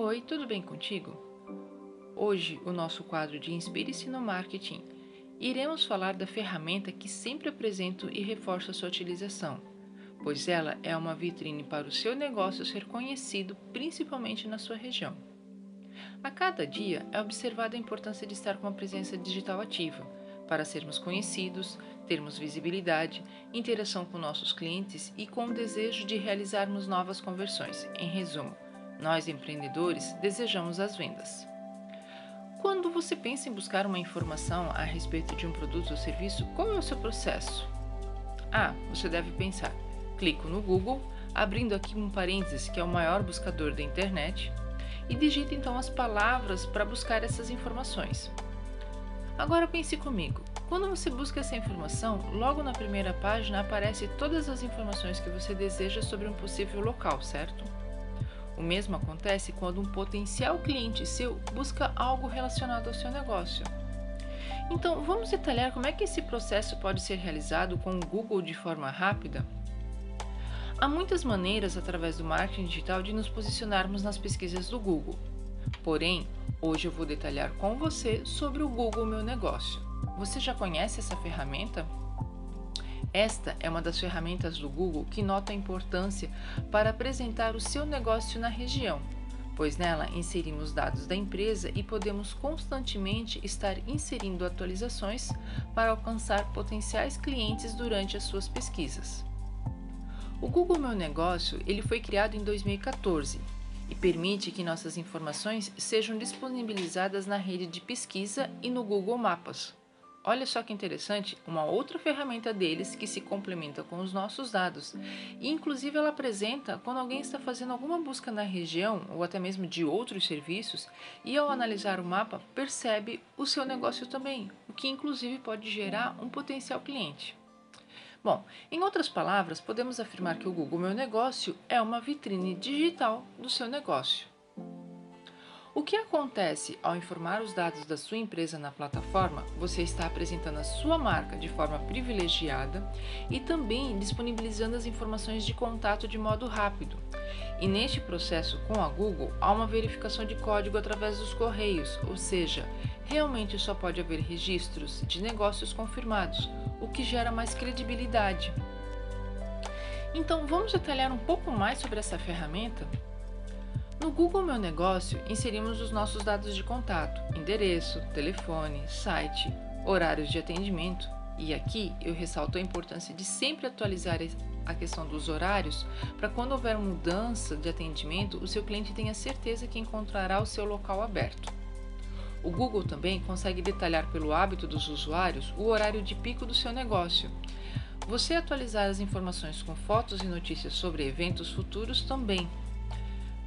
Oi, tudo bem contigo? Hoje, o nosso quadro de Inspire-se no Marketing, iremos falar da ferramenta que sempre apresento e reforço a sua utilização, pois ela é uma vitrine para o seu negócio ser conhecido principalmente na sua região. A cada dia é observada a importância de estar com uma presença digital ativa, para sermos conhecidos, termos visibilidade, interação com nossos clientes e com o desejo de realizarmos novas conversões. Em resumo, nós empreendedores desejamos as vendas. Quando você pensa em buscar uma informação a respeito de um produto ou serviço, qual é o seu processo? Ah, você deve pensar: clico no Google, abrindo aqui um parênteses que é o maior buscador da internet, e digito então as palavras para buscar essas informações. Agora pense comigo: quando você busca essa informação, logo na primeira página aparecem todas as informações que você deseja sobre um possível local, certo? O mesmo acontece quando um potencial cliente seu busca algo relacionado ao seu negócio. Então, vamos detalhar como é que esse processo pode ser realizado com o Google de forma rápida? Há muitas maneiras através do marketing digital de nos posicionarmos nas pesquisas do Google. Porém, hoje eu vou detalhar com você sobre o Google Meu Negócio. Você já conhece essa ferramenta? Esta é uma das ferramentas do Google que nota a importância para apresentar o seu negócio na região, pois nela inserimos dados da empresa e podemos constantemente estar inserindo atualizações para alcançar potenciais clientes durante as suas pesquisas. O Google Meu Negócio ele foi criado em 2014 e permite que nossas informações sejam disponibilizadas na rede de pesquisa e no Google Mapas. Olha só que interessante, uma outra ferramenta deles que se complementa com os nossos dados. E inclusive ela apresenta quando alguém está fazendo alguma busca na região ou até mesmo de outros serviços e ao analisar o mapa percebe o seu negócio também, o que inclusive pode gerar um potencial cliente. Bom, em outras palavras, podemos afirmar que o Google Meu Negócio é uma vitrine digital do seu negócio. O que acontece ao informar os dados da sua empresa na plataforma? Você está apresentando a sua marca de forma privilegiada e também disponibilizando as informações de contato de modo rápido. E neste processo com a Google, há uma verificação de código através dos correios, ou seja, realmente só pode haver registros de negócios confirmados, o que gera mais credibilidade. Então, vamos detalhar um pouco mais sobre essa ferramenta? No Google Meu Negócio, inserimos os nossos dados de contato, endereço, telefone, site, horários de atendimento. E aqui eu ressalto a importância de sempre atualizar a questão dos horários para quando houver mudança de atendimento, o seu cliente tenha certeza que encontrará o seu local aberto. O Google também consegue detalhar pelo hábito dos usuários o horário de pico do seu negócio. Você atualizar as informações com fotos e notícias sobre eventos futuros também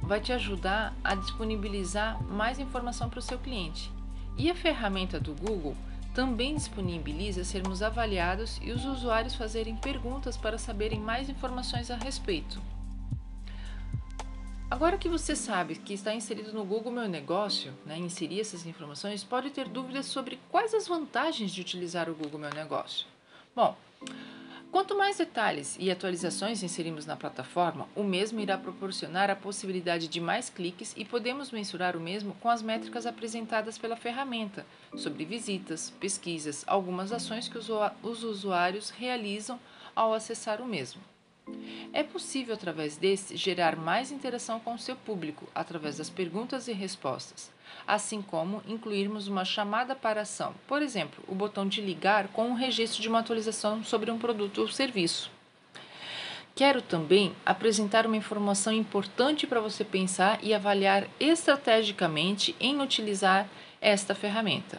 vai te ajudar a disponibilizar mais informação para o seu cliente. E a ferramenta do Google também disponibiliza sermos avaliados e os usuários fazerem perguntas para saberem mais informações a respeito. Agora que você sabe que está inserido no Google Meu Negócio, né, inserir essas informações, pode ter dúvidas sobre quais as vantagens de utilizar o Google Meu Negócio. Bom, Quanto mais detalhes e atualizações inserimos na plataforma, o mesmo irá proporcionar a possibilidade de mais cliques e podemos mensurar o mesmo com as métricas apresentadas pela ferramenta sobre visitas, pesquisas, algumas ações que os usuários realizam ao acessar o mesmo. É possível, através desse, gerar mais interação com o seu público através das perguntas e respostas, assim como incluirmos uma chamada para ação, por exemplo, o botão de ligar com um registro de uma atualização sobre um produto ou serviço. Quero também apresentar uma informação importante para você pensar e avaliar estrategicamente em utilizar esta ferramenta.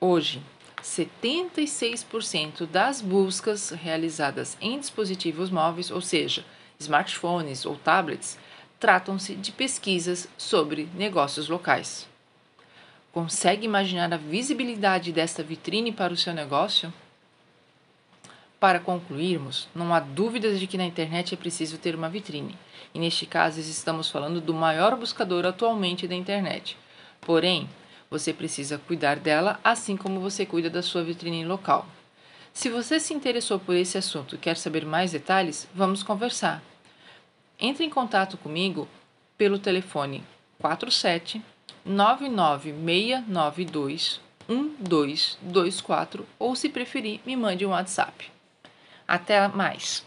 Hoje, 76% das buscas realizadas em dispositivos móveis, ou seja, smartphones ou tablets, tratam-se de pesquisas sobre negócios locais. Consegue imaginar a visibilidade desta vitrine para o seu negócio? Para concluirmos, não há dúvidas de que na internet é preciso ter uma vitrine, e neste caso estamos falando do maior buscador atualmente da internet. Porém, você precisa cuidar dela assim como você cuida da sua vitrine local. Se você se interessou por esse assunto e quer saber mais detalhes, vamos conversar. Entre em contato comigo pelo telefone 47 99692 1224 ou, se preferir, me mande um WhatsApp. Até mais!